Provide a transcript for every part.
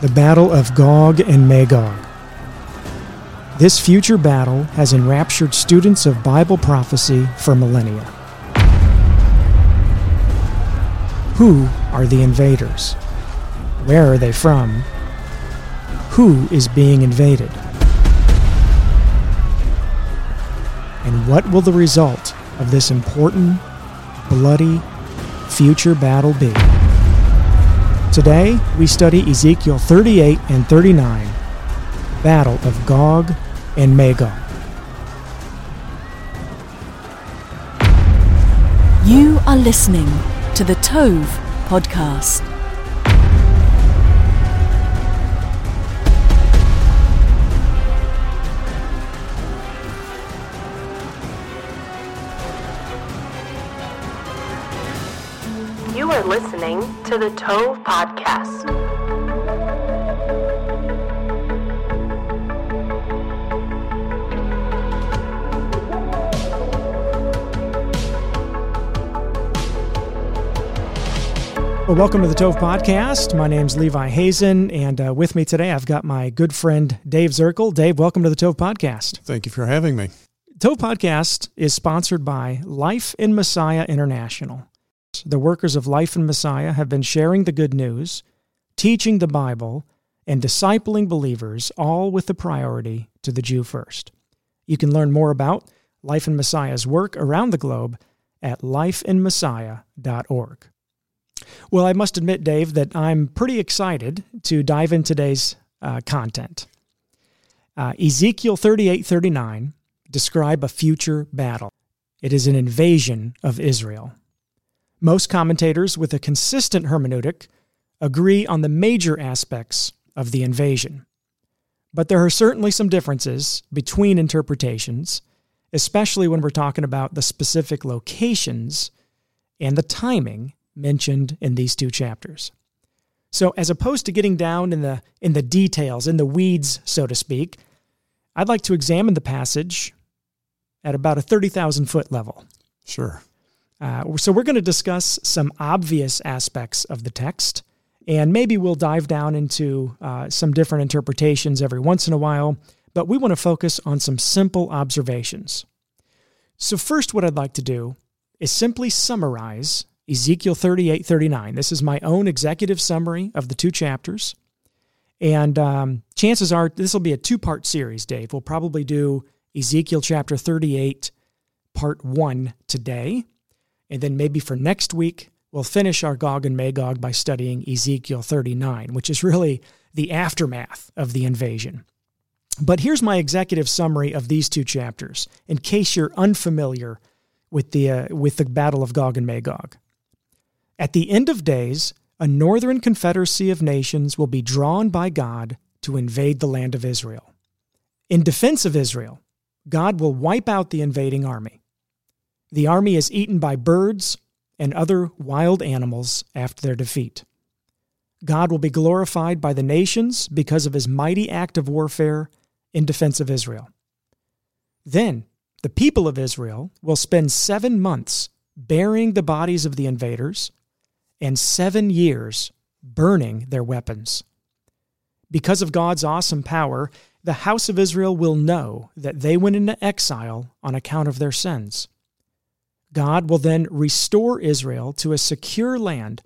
The Battle of Gog and Magog. This future battle has enraptured students of Bible prophecy for millennia. Who are the invaders? Where are they from? Who is being invaded? And what will the result of this important, bloody, future battle be? Today, we study Ezekiel 38 and 39, Battle of Gog and Magog. You are listening to the Tove podcast. To the Tove Podcast. Well, welcome to the Tove Podcast. My name's Levi Hazen, and uh, with me today I've got my good friend Dave Zirkel. Dave, welcome to the Tove Podcast. Thank you for having me. Tove Podcast is sponsored by Life in Messiah International. The workers of Life in Messiah have been sharing the good news, teaching the Bible, and discipling believers, all with the priority to the Jew first. You can learn more about Life in Messiah's work around the globe at lifeinmessiah.org. Well, I must admit, Dave, that I'm pretty excited to dive in today's uh, content. Uh, Ezekiel 38 39 describe a future battle. It is an invasion of Israel. Most commentators with a consistent hermeneutic agree on the major aspects of the invasion. But there are certainly some differences between interpretations, especially when we're talking about the specific locations and the timing mentioned in these two chapters. So, as opposed to getting down in the in the details, in the weeds, so to speak, I'd like to examine the passage at about a 30,000 foot level. Sure. Uh, so, we're going to discuss some obvious aspects of the text, and maybe we'll dive down into uh, some different interpretations every once in a while, but we want to focus on some simple observations. So, first, what I'd like to do is simply summarize Ezekiel 38 39. This is my own executive summary of the two chapters. And um, chances are this will be a two part series, Dave. We'll probably do Ezekiel chapter 38, part one today. And then maybe for next week, we'll finish our Gog and Magog by studying Ezekiel 39, which is really the aftermath of the invasion. But here's my executive summary of these two chapters, in case you're unfamiliar with the, uh, with the Battle of Gog and Magog. At the end of days, a northern confederacy of nations will be drawn by God to invade the land of Israel. In defense of Israel, God will wipe out the invading army. The army is eaten by birds and other wild animals after their defeat. God will be glorified by the nations because of his mighty act of warfare in defense of Israel. Then the people of Israel will spend seven months burying the bodies of the invaders and seven years burning their weapons. Because of God's awesome power, the house of Israel will know that they went into exile on account of their sins. God will then restore Israel to a secure land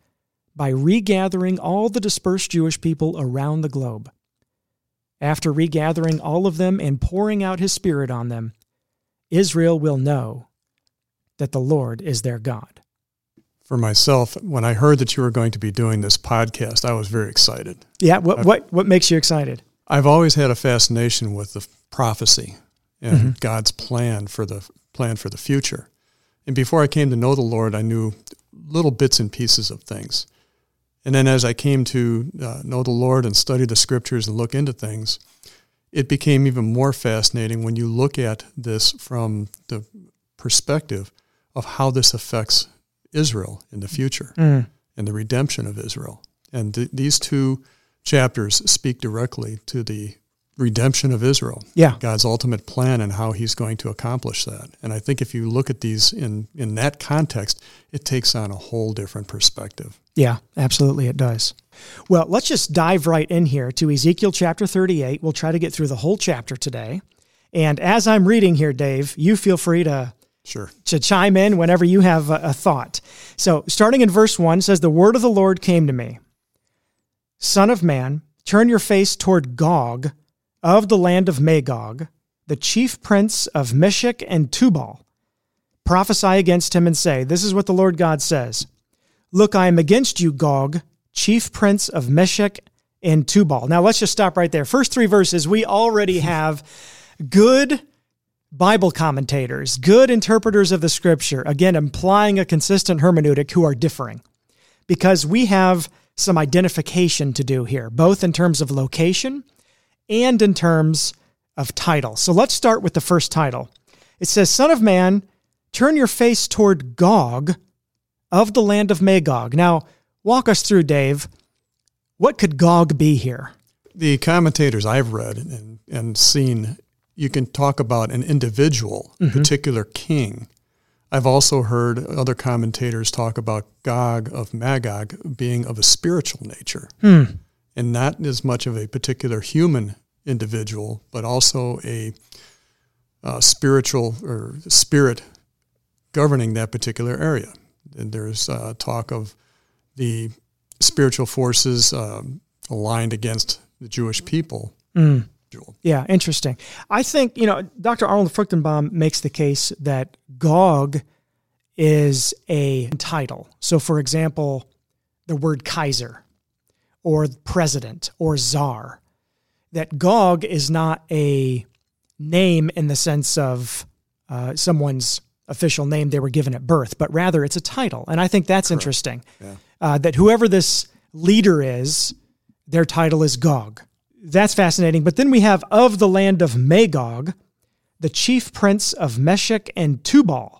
by regathering all the dispersed Jewish people around the globe. After regathering all of them and pouring out his Spirit on them, Israel will know that the Lord is their God. For myself, when I heard that you were going to be doing this podcast, I was very excited. Yeah, what what what makes you excited? I've always had a fascination with the prophecy and mm-hmm. God's plan for the plan for the future. And before I came to know the Lord, I knew little bits and pieces of things. And then as I came to uh, know the Lord and study the scriptures and look into things, it became even more fascinating when you look at this from the perspective of how this affects Israel in the future mm. and the redemption of Israel. And th- these two chapters speak directly to the redemption of Israel. Yeah. God's ultimate plan and how he's going to accomplish that. And I think if you look at these in, in that context, it takes on a whole different perspective. Yeah, absolutely it does. Well, let's just dive right in here to Ezekiel chapter 38. We'll try to get through the whole chapter today. And as I'm reading here, Dave, you feel free to Sure. to chime in whenever you have a, a thought. So, starting in verse 1 says, The word of the Lord came to me Son of man, turn your face toward Gog of the land of Magog, the chief prince of Meshech and Tubal. Prophesy against him and say, This is what the Lord God says Look, I am against you, Gog, chief prince of Meshech and Tubal. Now, let's just stop right there. First three verses, we already have good Bible commentators, good interpreters of the scripture, again, implying a consistent hermeneutic who are differing because we have some identification to do here, both in terms of location and in terms of title. So let's start with the first title. It says, Son of man, turn your face toward Gog of the land of Magog. Now, walk us through, Dave. What could Gog be here? The commentators I've read and, and seen, you can talk about an individual, Mm-hmm. particular king. I've also heard other commentators talk about Gog of Magog being of a spiritual nature Hmm. And not as much of a particular human individual, but also a uh, spiritual or spirit governing that particular area. And there's uh, talk of the spiritual forces um, aligned against the Jewish people. Hmm. Yeah, interesting. I think, you know, Dr. Arnold Fruchtenbaum makes the case that Gog is a title. So, for example, the word Kaiser or president or czar, that Gog is not a name in the sense of uh, someone's official name they were given at birth, but rather it's a title. And I think that's interesting. Uh, that whoever this leader is, their title is Gog. That's fascinating. But then we have of the land of Magog, the chief prince of Meshech and Tubal.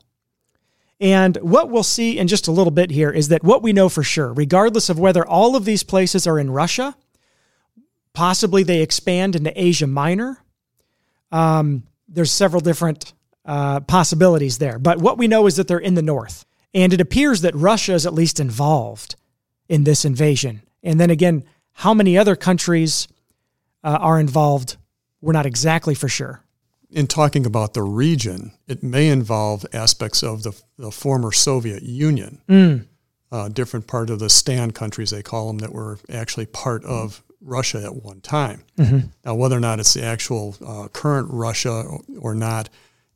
And what we'll see in just a little bit here is that what we know for sure, regardless of whether all of these places are in Russia, possibly they expand into Asia Minor. Um, there's several different uh, possibilities there. But what we know is that they're in the north. And it appears that Russia is at least involved in this invasion. And then again, how many other countries uh, are involved, we're not exactly for sure. In talking about the region, it may involve aspects of the, the former Soviet Union, uh, different part of the Stan countries, they call them, that were actually part of Russia at one time. Now, whether or not it's the actual uh, current Russia or, or not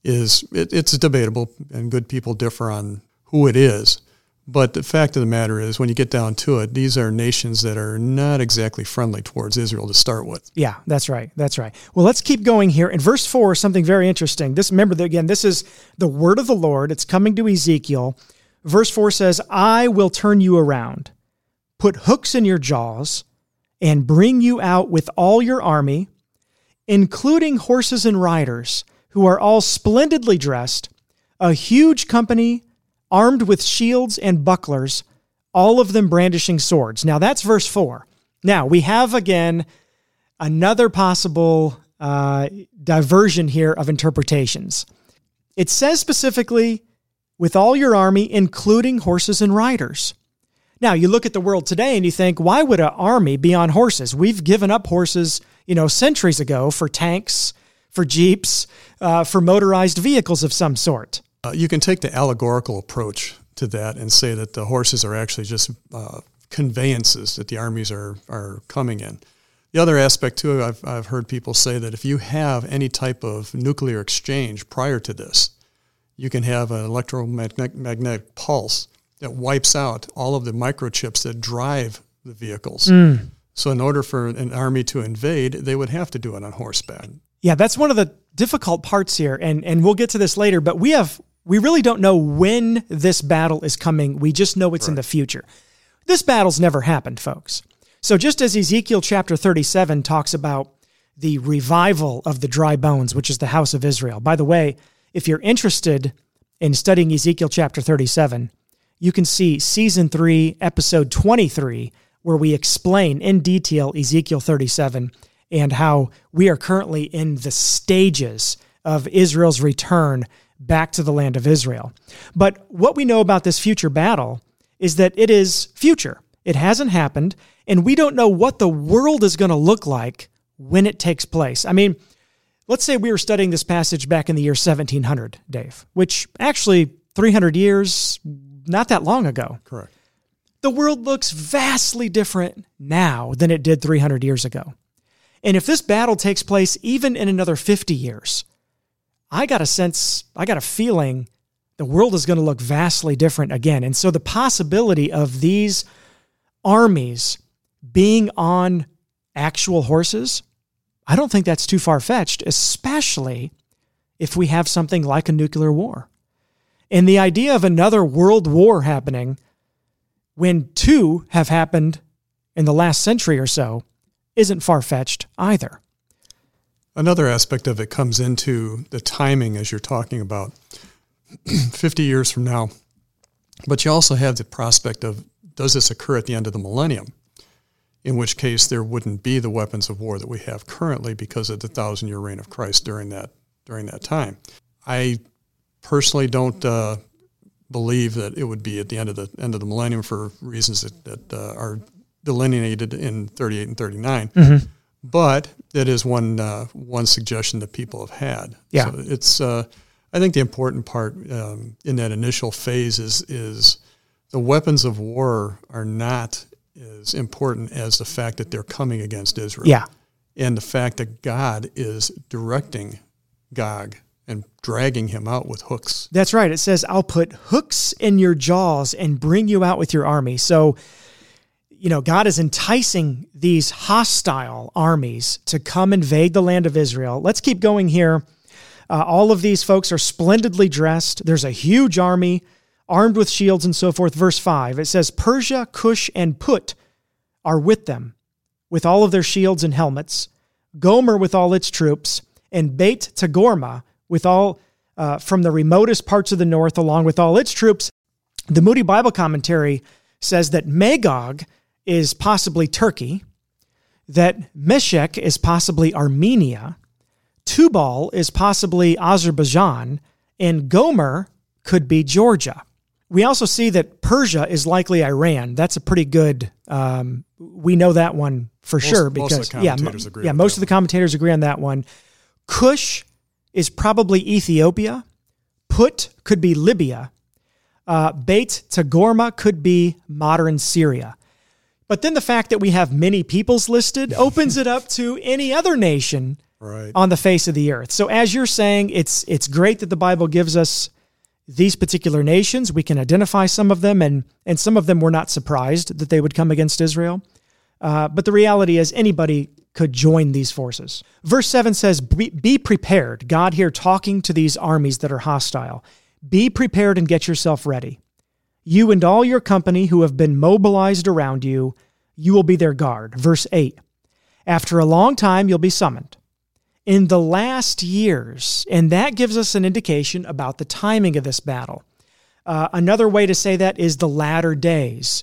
is it, it's debatable, and good people differ on who it is. But the fact of the matter is, when you get down to it, these are nations that are not exactly friendly towards Israel to start with. Yeah, that's right. That's right. Well, let's keep going here. In verse 4, something very interesting. This remember that again, this is the word of the Lord. It's coming to Ezekiel. Verse 4 says, "I will turn you around, put hooks in your jaws, and bring you out with all your army, including horses and riders, who are all splendidly dressed, a huge company armed with shields and bucklers, all of them brandishing swords." Now, that's verse 4. Now, we have again another possible uh, diversion here of interpretations. It says specifically, with all your army, including horses and riders. Now, you look at the world today and you think, why would an army be on horses? We've given up horses, you know, centuries ago for tanks, for jeeps, uh, for motorized vehicles of some sort. Uh, you can take the allegorical approach to that and say that the horses are actually just uh, conveyances that the armies are, are coming in. The other aspect, too, I've, I've heard people say that if you have any type of nuclear exchange prior to this, you can have an electromagnetic pulse that wipes out all of the microchips that drive the vehicles. So, in order for an army to invade, they would have to do it on horseback. Yeah, that's one of the difficult parts here, and and we'll get to this later. But we have we really don't know when this battle is coming. We just know it's in the future. This battle's never happened, folks. So just as Ezekiel chapter 37 talks about the revival of the dry bones, which is the house of Israel. By the way, if you're interested in studying Ezekiel chapter 37, you can see season 3, episode 23, where we explain in detail Ezekiel 37 and how we are currently in the stages of Israel's return back to the land of Israel. But what we know about this future battle is that it is future. It hasn't happened, and we don't know what the world is going to look like when it takes place. I mean, let's say we were studying this passage back in the year 1700, Dave, which actually 300 years, not that long ago. Correct. The world looks vastly different now than it did 300 years ago. And if this battle takes place even in another 50 years, I got a sense, I got a feeling the world is going to look vastly different again. And so the possibility of these armies being on actual horses, I don't think that's too far fetched, especially if we have something like a nuclear war. And the idea of another world war happening when two have happened in the last century or so isn't far fetched either. Another aspect of it comes into the timing as you're talking about 50 years from now. But you also have the prospect of does this occur at the end of the millennium? In which case, there wouldn't be the weapons of war that we have currently because of the thousand year reign of Christ during that, during that time. I personally don't uh, believe that it would be at the end of the end of the millennium for reasons that, that uh, are delineated in 38 and 39. Mm-hmm. But it is one uh, one suggestion that people have had. Yeah, so it's. Uh, I think the important part um, in that initial phase is is the weapons of war are not as important as the fact that they're coming against Israel. Yeah, and the fact that God is directing Gog and dragging him out with hooks. That's right. It says, I'll put hooks in your jaws and bring you out with your army. So you know, God is enticing these hostile armies to come invade the land of Israel. Let's keep going here. Uh, all of these folks are splendidly dressed. There's a huge army armed with shields and so forth. Verse 5, it says, Persia, Cush, and Put are with them, with all of their shields and helmets, Gomer with all its troops, and Beit Togarmah with all uh, from the remotest parts of the north, along with all its troops. The Moody Bible commentary says that Magog is possibly Turkey, that Meshech is possibly Armenia, Tubal is possibly Azerbaijan, and Gomer could be Georgia. We also see that Persia is likely Iran. That's a pretty good. Um, we know that one for most, sure because yeah, yeah, most of the commentators agree on that one. Cush is probably Ethiopia. Put could be Libya. Uh, Beit Togarmah could be modern Syria. But then the fact that we have many peoples listed opens it up to any other nation right. on the face of the earth. So as you're saying, it's it's great that the Bible gives us these particular nations. We can identify some of them, and and some of them we're not surprised that they would come against Israel. Uh, but the reality is, anybody could join these forces. Verse 7 says, be, be prepared. God here talking to these armies that are hostile. Be prepared and get yourself ready. You and all your company who have been mobilized around you, you will be their guard. Verse 8 After a long time, you'll be summoned. In the last years, and that gives us an indication about the timing of this battle. Uh, another way to say that is the latter days.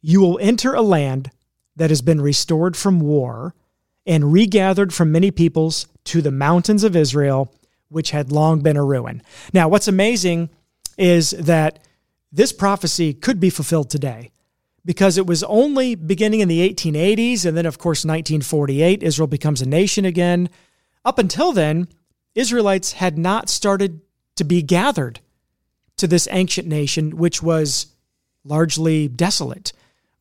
You will enter a land that has been restored from war and regathered from many peoples to the mountains of Israel, which had long been a ruin. Now, what's amazing is that this prophecy could be fulfilled today because it was only beginning in the 1880s. And then, of course, 1948, Israel becomes a nation again. Up until then, Israelites had not started to be gathered to this ancient nation, which was largely desolate,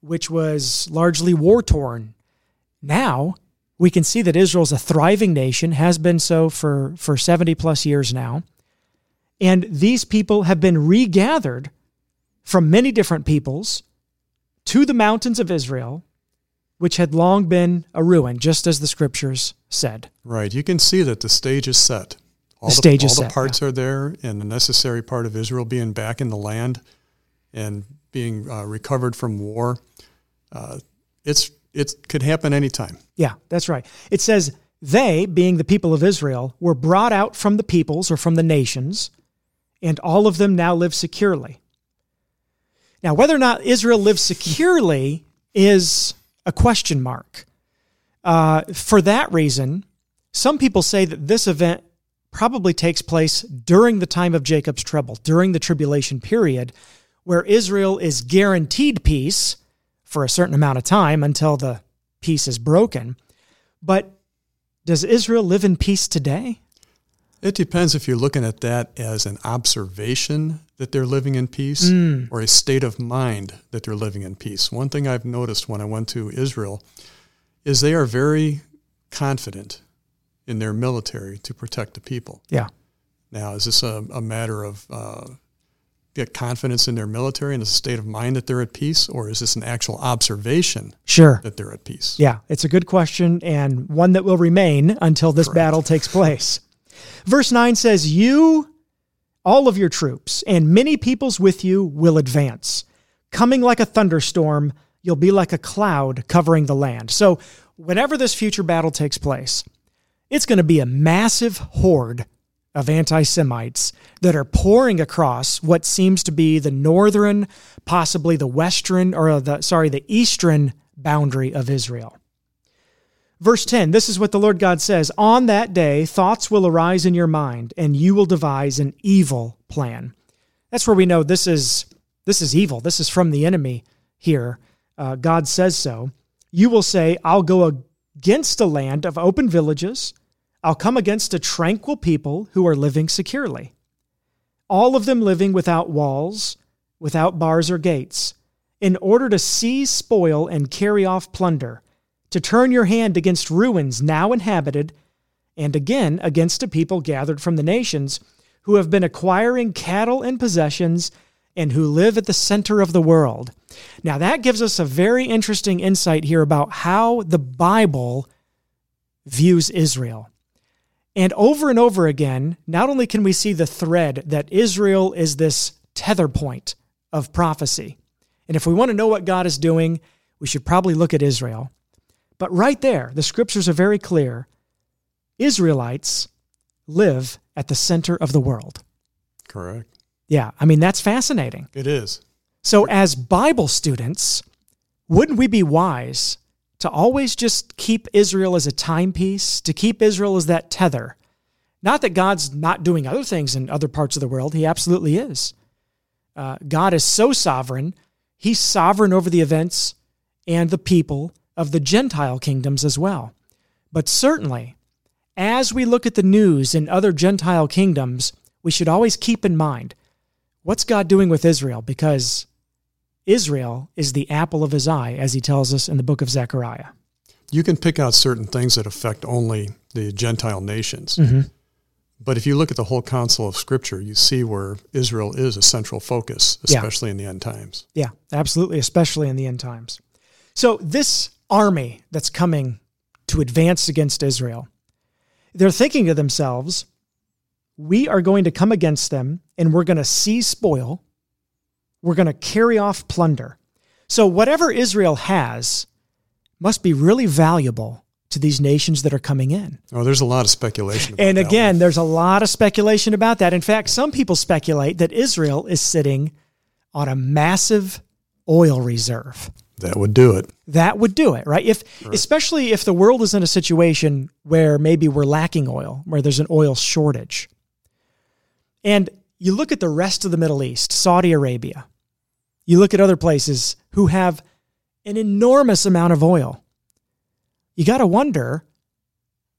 which was largely war torn. Now, we can see that Israel's a thriving nation, has been so for, for 70 plus years now. And these people have been regathered from many different peoples to the mountains of Israel, which had long been a ruin, just as the scriptures said. Right. You can see that the stage is set. All the, the stage all is the set, parts yeah. are there, and the necessary part of Israel being back in the land and being uh, recovered from war. Uh, it's it could happen anytime. Yeah, that's right. It says they, being the people of Israel, were brought out from the peoples or from the nations, and all of them now live securely. Now, whether or not Israel lives securely is a question mark. Uh, for that reason, some people say that this event probably takes place during the time of Jacob's trouble, during the tribulation period, where Israel is guaranteed peace for a certain amount of time until the peace is broken. But does Israel live in peace today? It depends if you're looking at that as an observation that they're living in peace Mm. or a state of mind that they're living in peace. One thing I've noticed when I went to Israel is they are very confident in their military to protect the people. Yeah. Now, is this a, a matter of uh, get confidence in their military and a state of mind that they're at peace, or is this an actual observation Sure. that they're at peace? Yeah, it's a good question and one that will remain until this Correct. battle takes place. Verse 9 says, You, all of your troops, and many peoples with you will advance. Coming like a thunderstorm, you'll be like a cloud covering the land. So, whenever this future battle takes place, it's going to be a massive horde of anti Semites that are pouring across what seems to be the northern, possibly the western, or the, sorry, the eastern boundary of Israel. Verse 10 This is what the Lord God says On that day, thoughts will arise in your mind, and you will devise an evil plan. That's where we know this is, this is evil. This is from the enemy here. Uh, God says so. You will say, I'll go against a land of open villages. I'll come against a tranquil people who are living securely. All of them living without walls, without bars or gates, in order to seize spoil and carry off plunder to turn your hand against ruins now inhabited, and again against a people gathered from the nations who have been acquiring cattle and possessions and who live at the center of the world. Now, that gives us a very interesting insight here about how the Bible views Israel. And over and over again, not only can we see the thread that Israel is this tether point of prophecy, and if we want to know what God is doing, we should probably look at Israel. But right there, the scriptures are very clear. Israelites live at the center of the world. Correct. Yeah, I mean, that's fascinating. It is. So, as Bible students, wouldn't we be wise to always just keep Israel as a timepiece, to keep Israel as that tether? Not that God's not doing other things in other parts of the world, He absolutely is. Uh, God is so sovereign, He's sovereign over the events and the people of the Gentile kingdoms as well. But certainly, as we look at the news in other Gentile kingdoms, we should always keep in mind what's God doing with Israel? Because Israel is the apple of his eye, as he tells us in the book of Zechariah. You can pick out certain things that affect only the Gentile nations. Mm-hmm. But if you look at the whole counsel of Scripture, you see where Israel is a central focus, Yeah. especially in the end times. Yeah, absolutely, especially in the end times. So, this army that's coming to advance against Israel, they're thinking to themselves, we are going to come against them and we're going to seize spoil. We're going to carry off plunder. So, whatever Israel has must be really valuable to these nations that are coming in. Oh, there's a lot of speculation. About And again, there's a lot of speculation about that. In fact, some people speculate that Israel is sitting on a massive oil reserve. That would do it. That would do it, right? If especially if the world is in a situation where maybe we're lacking oil, where there's an oil shortage. And you look at the rest of the Middle East, Saudi Arabia. You look at other places who have an enormous amount of oil. You got to wonder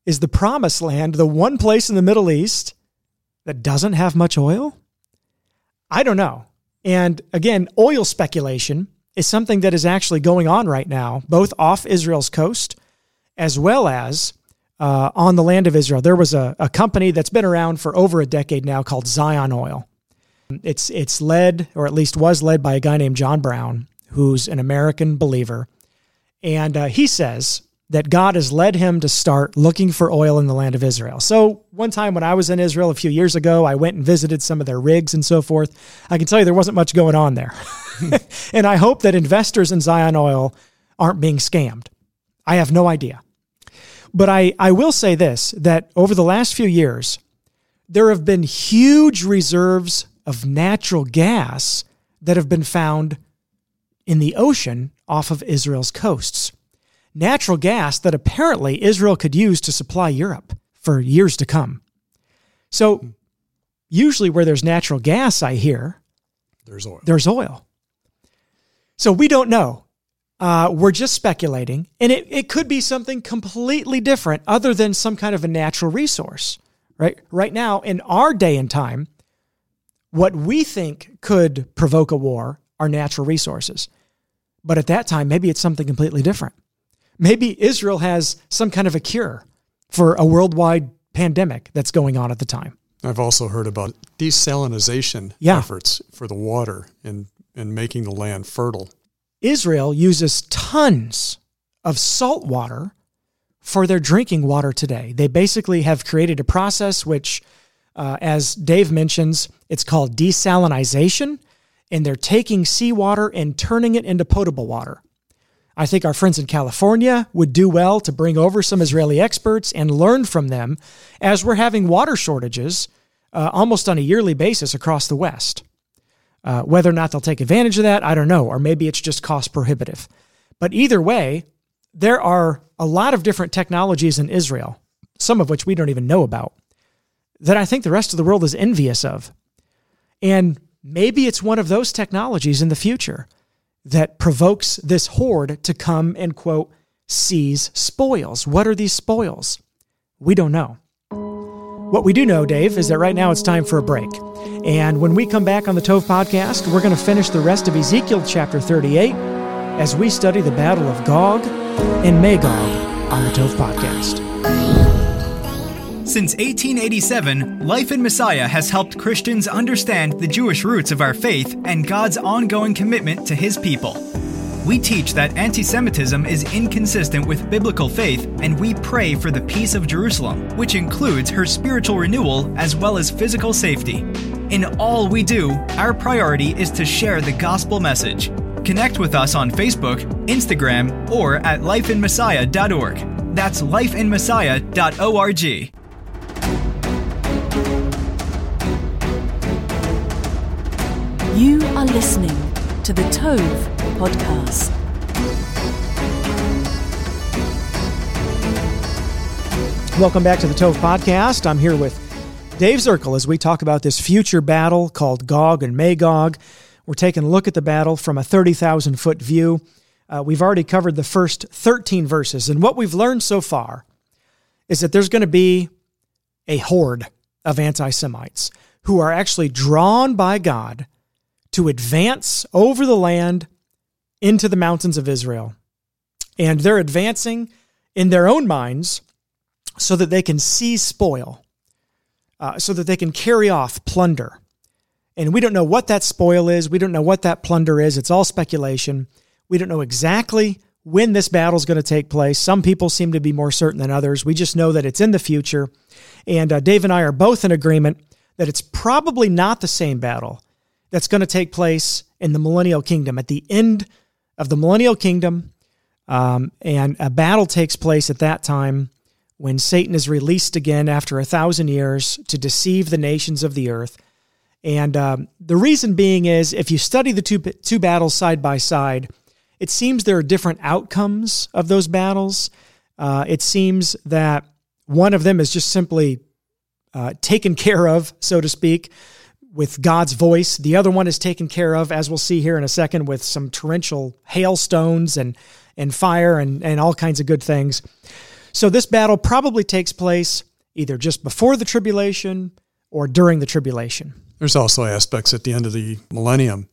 is the promised land the one place in the Middle East that doesn't have much oil? I don't know. And again, oil speculation is something that is actually going on right now, both off Israel's coast as well as uh, on the land of Israel. There was a, a company that's been around for over a decade now called Zion Oil. It's it's led, or at least was led, by a guy named John Brown, who's an American believer, and uh, he says that God has led him to start looking for oil in the land of Israel. So one time when I was in Israel a few years ago, I went and visited some of their rigs and so forth. I can tell you there wasn't much going on there, and I hope that investors in Zion Oil aren't being scammed. I have no idea. But I, I will say this that over the last few years, there have been huge reserves of natural gas that have been found in the ocean off of Israel's coasts. Natural gas that apparently Israel could use to supply Europe for years to come. So, usually where there's natural gas, I hear, There's oil. there's oil. So, we don't know. Uh, we're just speculating, and it, it could be something completely different other than some kind of a natural resource. Right, right now, in our day and time, what we think could provoke a war are natural resources. But at that time, maybe it's something completely different. Maybe Israel has some kind of a cure for a worldwide pandemic that's going on at the time. I've also heard about desalinization Yeah. efforts for the water and, and making the land fertile. Israel uses tons of salt water for their drinking water today. They basically have created a process which, uh, as Dave mentions, it's called desalinization, and they're taking seawater and turning it into potable water. I think our friends in California would do well to bring over some Israeli experts and learn from them as we're having water shortages uh, almost on a yearly basis across the West. Uh, whether or not they'll take advantage of that, I don't know, or maybe it's just cost prohibitive. But either way, there are a lot of different technologies in Israel, some of which we don't even know about, that I think the rest of the world is envious of. And maybe it's one of those technologies in the future that provokes this horde to come and, quote, seize spoils. What are these spoils? We don't know. What we do know, Dave, is that right now it's time for a break. And when we come back on the Tove podcast, we're going to finish the rest of Ezekiel chapter 38 as we study the battle of Gog and Magog on the Tove podcast. Since 1887, Life in Messiah has helped Christians understand the Jewish roots of our faith and God's ongoing commitment to his people. We teach that anti Semitism is inconsistent with biblical faith, and we pray for the peace of Jerusalem, which includes her spiritual renewal as well as physical safety. In all we do, our priority is to share the gospel message. Connect with us on Facebook, Instagram, or at lifeinmessiah.org. That's lifeinmessiah.org. are listening to the Tove Podcast. Welcome back to the Tove podcast. I'm here with Dave Zirkle as we talk about this future battle called Gog and Magog. We're taking a look at the battle from a 30,000 foot view. Uh, we've already covered the first 13 verses, and what we've learned so far is that there's going to be a horde of anti Semites who are actually drawn by God to advance over the land into the mountains of Israel. And they're advancing in their own minds so that they can seize spoil, uh, so that they can carry off plunder. And we don't know what that spoil is. We don't know what that plunder is. It's all speculation. We don't know exactly when this battle is going to take place. Some people seem to be more certain than others. We just know that it's in the future. And uh, Dave and I are both in agreement that it's probably not the same battle that's going to take place in the millennial kingdom. At the end of the millennial kingdom, um, and a battle takes place at that time when Satan is released again after a thousand years to deceive the nations of the earth. And um, the reason being is if you study the two, two battles side by side, it seems there are different outcomes of those battles. Uh, it seems that one of them is just simply uh, taken care of, so to speak, with God's voice. The other one is taken care of, as we'll see here in a second, with some torrential hailstones and, and fire and, and all kinds of good things. So this battle probably takes place either just before the tribulation or during the tribulation. There's also aspects at the end of the millennium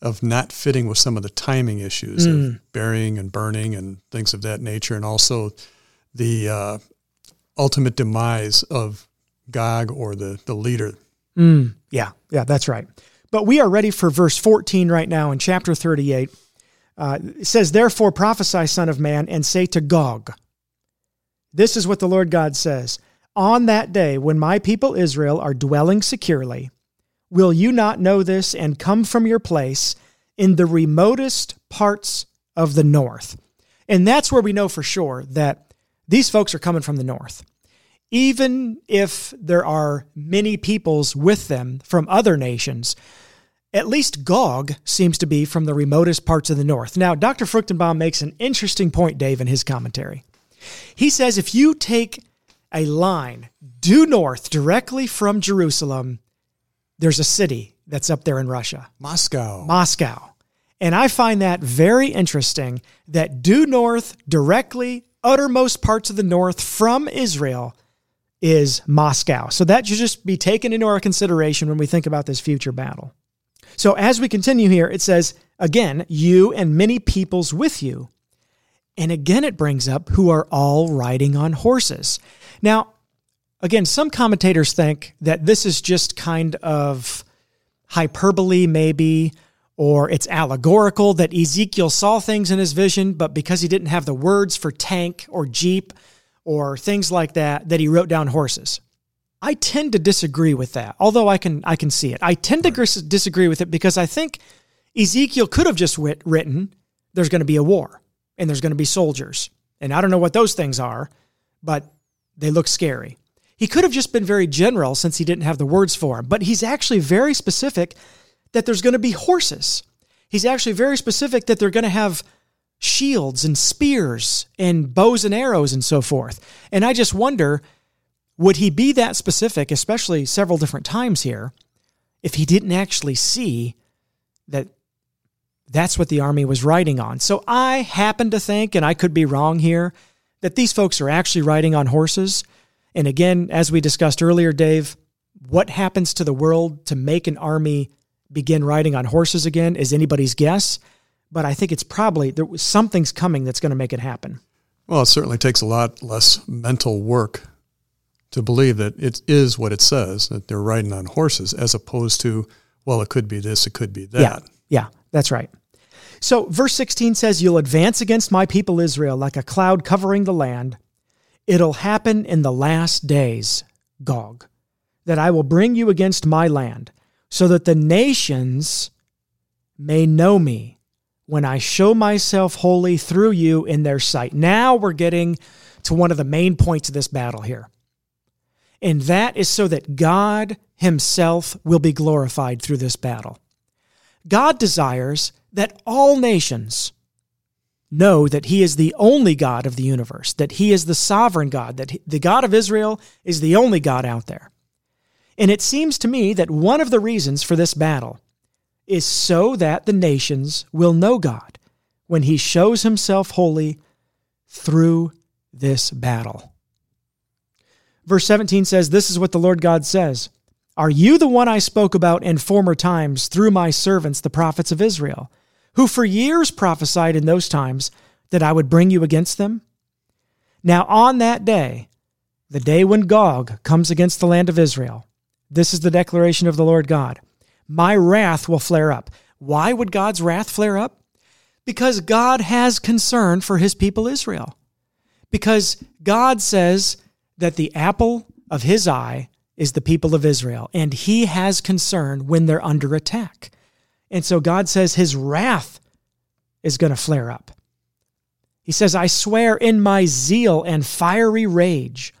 of not fitting with some of the timing issues of burying and burning and things of that nature, and also the uh, ultimate demise of Gog or the, the leader. Yeah, yeah, that's right. But we are ready for verse 14 right now in chapter 38. Uh, it says, Therefore prophesy, Son of Man, and say to Gog, This is what the Lord God says On that day when my people Israel are dwelling securely, will you not know this and come from your place in the remotest parts of the north? And that's where we know for sure that these folks are coming from the north even if there are many peoples with them from other nations, At least Gog seems to be from the remotest parts of the north. Now, Dr. Fruchtenbaum makes an interesting point, Dave, in his commentary. He says if you take a line due north directly from Jerusalem, there's a city that's up there in Russia, Moscow. Moscow. And I find that very interesting that due north, directly, uttermost parts of the north from Israel is Moscow. So that should just be taken into our consideration when we think about this future battle. So as we continue here, it says, again, you and many peoples with you. And again, it brings up who are all riding on horses. Now, again, some commentators think that this is just kind of hyperbole, maybe, or it's allegorical that Ezekiel saw things in his vision, but because he didn't have the words for tank or jeep or things like that, that he wrote down horses. I tend to disagree with that, although I can I can see it. I tend to gris- disagree with it because I think Ezekiel could have just writ- written, "There's going to be a war and there's going to be soldiers," and I don't know what those things are, but they look scary. He could have just been very general since he didn't have the words for them, but he's actually very specific that there's going to be horses. He's actually very specific that they're going to have shields and spears and bows and arrows and so forth. And I just wonder would he be that specific, especially several different times here, if he didn't actually see that that's what the army was riding on? So I happen to think, and I could be wrong here, that these folks are actually riding on horses. And again, as we discussed earlier, Dave, what happens to the world to make an army begin riding on horses again is anybody's guess. But I think it's probably there was something's coming that's going to make it happen. Well, it certainly takes a lot less mental work to believe that it is what it says, that they're riding on horses, as opposed to, well, it could be this, it could be that. Yeah, yeah, that's right. So, verse 16 says, You'll advance against my people Israel like a cloud covering the land. It'll happen in the last days, Gog, that I will bring you against my land, so that the nations may know me when I show myself holy through you in their sight. Now we're getting to one of the main points of this battle here. And that is so that God Himself will be glorified through this battle. God desires that all nations know that He is the only God of the universe, that He is the sovereign God, that the God of Israel is the only God out there. And it seems to me that one of the reasons for this battle is so that the nations will know God when He shows Himself holy through this battle. Verse 17 says, This is what the Lord God says Are you the one I spoke about in former times through my servants, the prophets of Israel, who for years prophesied in those times that I would bring you against them? Now, on that day, the day when Gog comes against the land of Israel, this is the declaration of the Lord God My wrath will flare up. Why would God's wrath flare up? Because God has concern for his people Israel. Because God says, that the apple of his eye is the people of Israel, and he has concern when they're under attack. And so God says his wrath is going to flare up. He says, I swear in my zeal and fiery rage,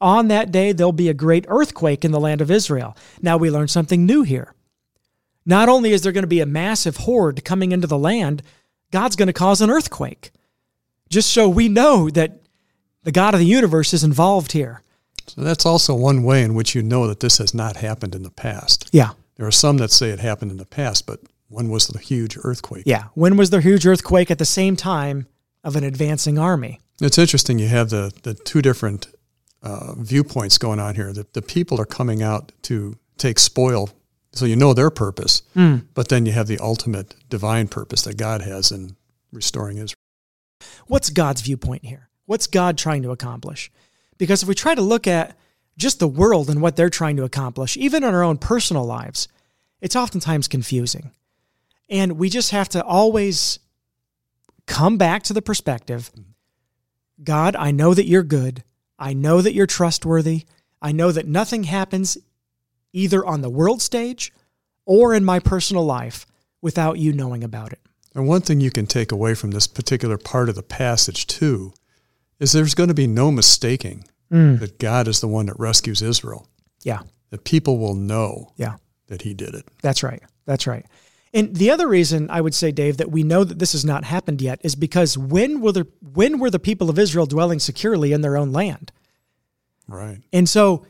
on that day there'll be a great earthquake in the land of Israel. Now we learn something new here. Not only is there going to be a massive horde coming into the land, God's going to cause an earthquake. Just so we know that the God of the universe is involved here. So that's also one way in which you know that this has not happened in the past. Yeah. There are some that say it happened in the past, but when was the huge earthquake? Yeah. When was the huge earthquake at the same time of an advancing army? It's interesting. You have the, the two different uh, viewpoints going on here. The, the people are coming out to take spoil, so you know their purpose, mm. but then you have the ultimate divine purpose that God has in restoring Israel. What's God's viewpoint here? What's God trying to accomplish? Because if we try to look at just the world and what they're trying to accomplish, even in our own personal lives, it's oftentimes confusing. And we just have to always come back to the perspective God, I know that you're good. I know that you're trustworthy. I know that nothing happens either on the world stage or in my personal life without you knowing about it. And one thing you can take away from this particular part of the passage, too, is there's going to be no mistaking mm. that God is the one that rescues Israel. Yeah. That people will know yeah. that he did it. That's right. That's right. And the other reason I would say, Dave, that we know that this has not happened yet is because when were the when were the people of Israel dwelling securely in their own land? Right. And so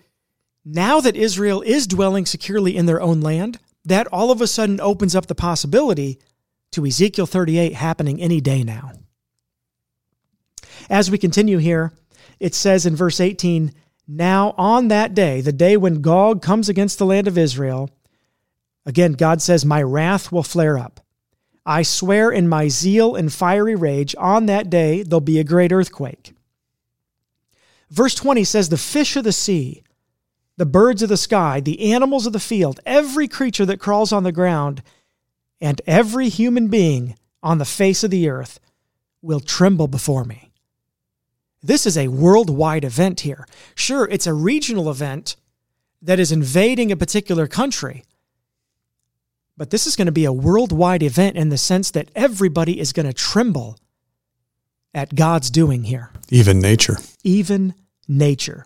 now that Israel is dwelling securely in their own land, that all of a sudden opens up the possibility to Ezekiel 38 happening any day now. As we continue here, it says in verse 18, Now on that day, the day when Gog comes against the land of Israel, again, God says, My wrath will flare up. I swear in my zeal and fiery rage, on that day there'll be a great earthquake. Verse 20 says, The fish of the sea, the birds of the sky, the animals of the field, every creature that crawls on the ground, and every human being on the face of the earth will tremble before me. This is a worldwide event here. Sure, it's a regional event that is invading a particular country, but this is going to be a worldwide event in the sense that everybody is going to tremble at God's doing here. Even nature. Even nature.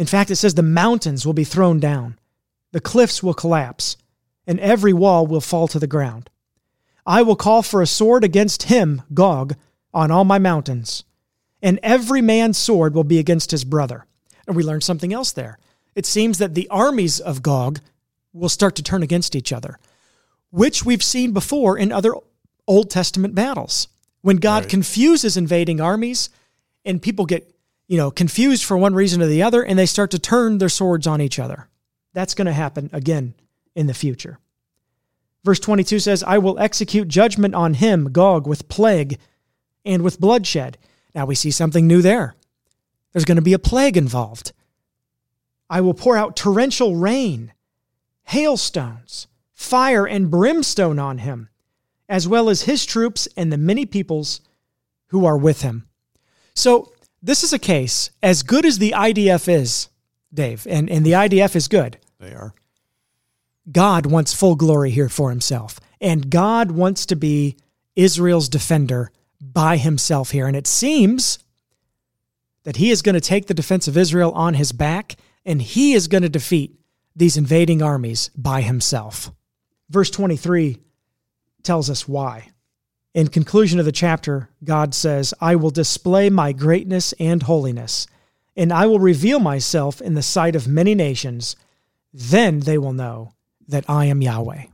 In fact, it says the mountains will be thrown down, the cliffs will collapse, and every wall will fall to the ground. I will call for a sword against him, Gog, on all my mountains, and every man's sword will be against his brother. And we learn something else there. It seems that the armies of Gog will start to turn against each other, which we've seen before in other Old Testament battles. When God Right. confuses invading armies and people get, you know, confused for one reason or the other and they start to turn their swords on each other. That's going to happen again in the future. Verse 22 says, I will execute judgment on him, Gog, with plague and with bloodshed. Now we see something new there. There's going to be a plague involved. I will pour out torrential rain, hailstones, fire, and brimstone on him, as well as his troops and the many peoples who are with him. So, this is a case, as good as the IDF is, Dave, and, and the IDF is good. They are. God wants full glory here for himself. And God wants to be Israel's defender by himself here. And it seems that he is going to take the defense of Israel on his back and he is going to defeat these invading armies by himself. Verse 23 tells us why. In conclusion of the chapter, God says, I will display my greatness and holiness, and I will reveal myself in the sight of many nations. Then they will know that I am Yahweh.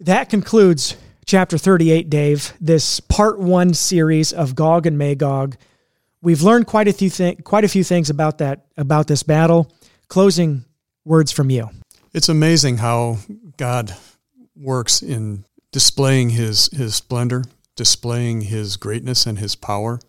That concludes chapter 38, Dave, this part one series of Gog and Magog. We've learned quite a few thi- quite a few things about that about this battle. Closing words from you. It's amazing how God works in displaying his his splendor, displaying his greatness and his power.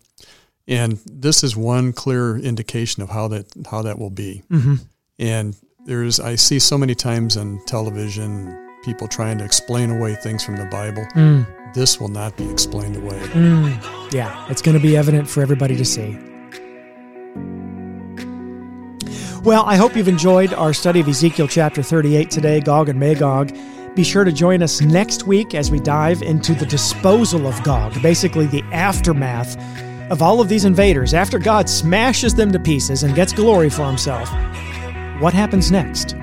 And this is one clear indication of how that how that will be. Mm-hmm. And there's I see so many times on television people trying to explain away things from the Bible. This will not be explained away. Yeah, it's going to be evident for everybody to see. Well, I hope you've enjoyed our study of Ezekiel chapter 38 today, Gog and Magog. Be sure to join us next week as we dive into the disposal of Gog, basically the aftermath of all of these invaders. After God smashes them to pieces and gets glory for himself, what happens next?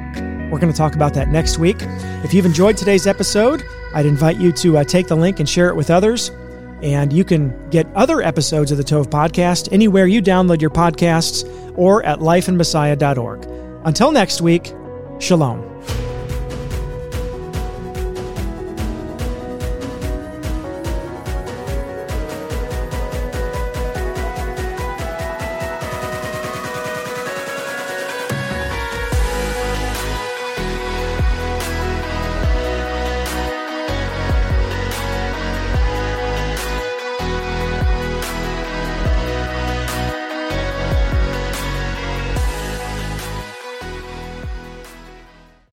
We're going to talk about that next week. If you've enjoyed today's episode, I'd invite you to uh, take the link and share it with others. And you can get other episodes of the Tove podcast anywhere you download your podcasts or at lifeinmessiah.org. Until next week, shalom.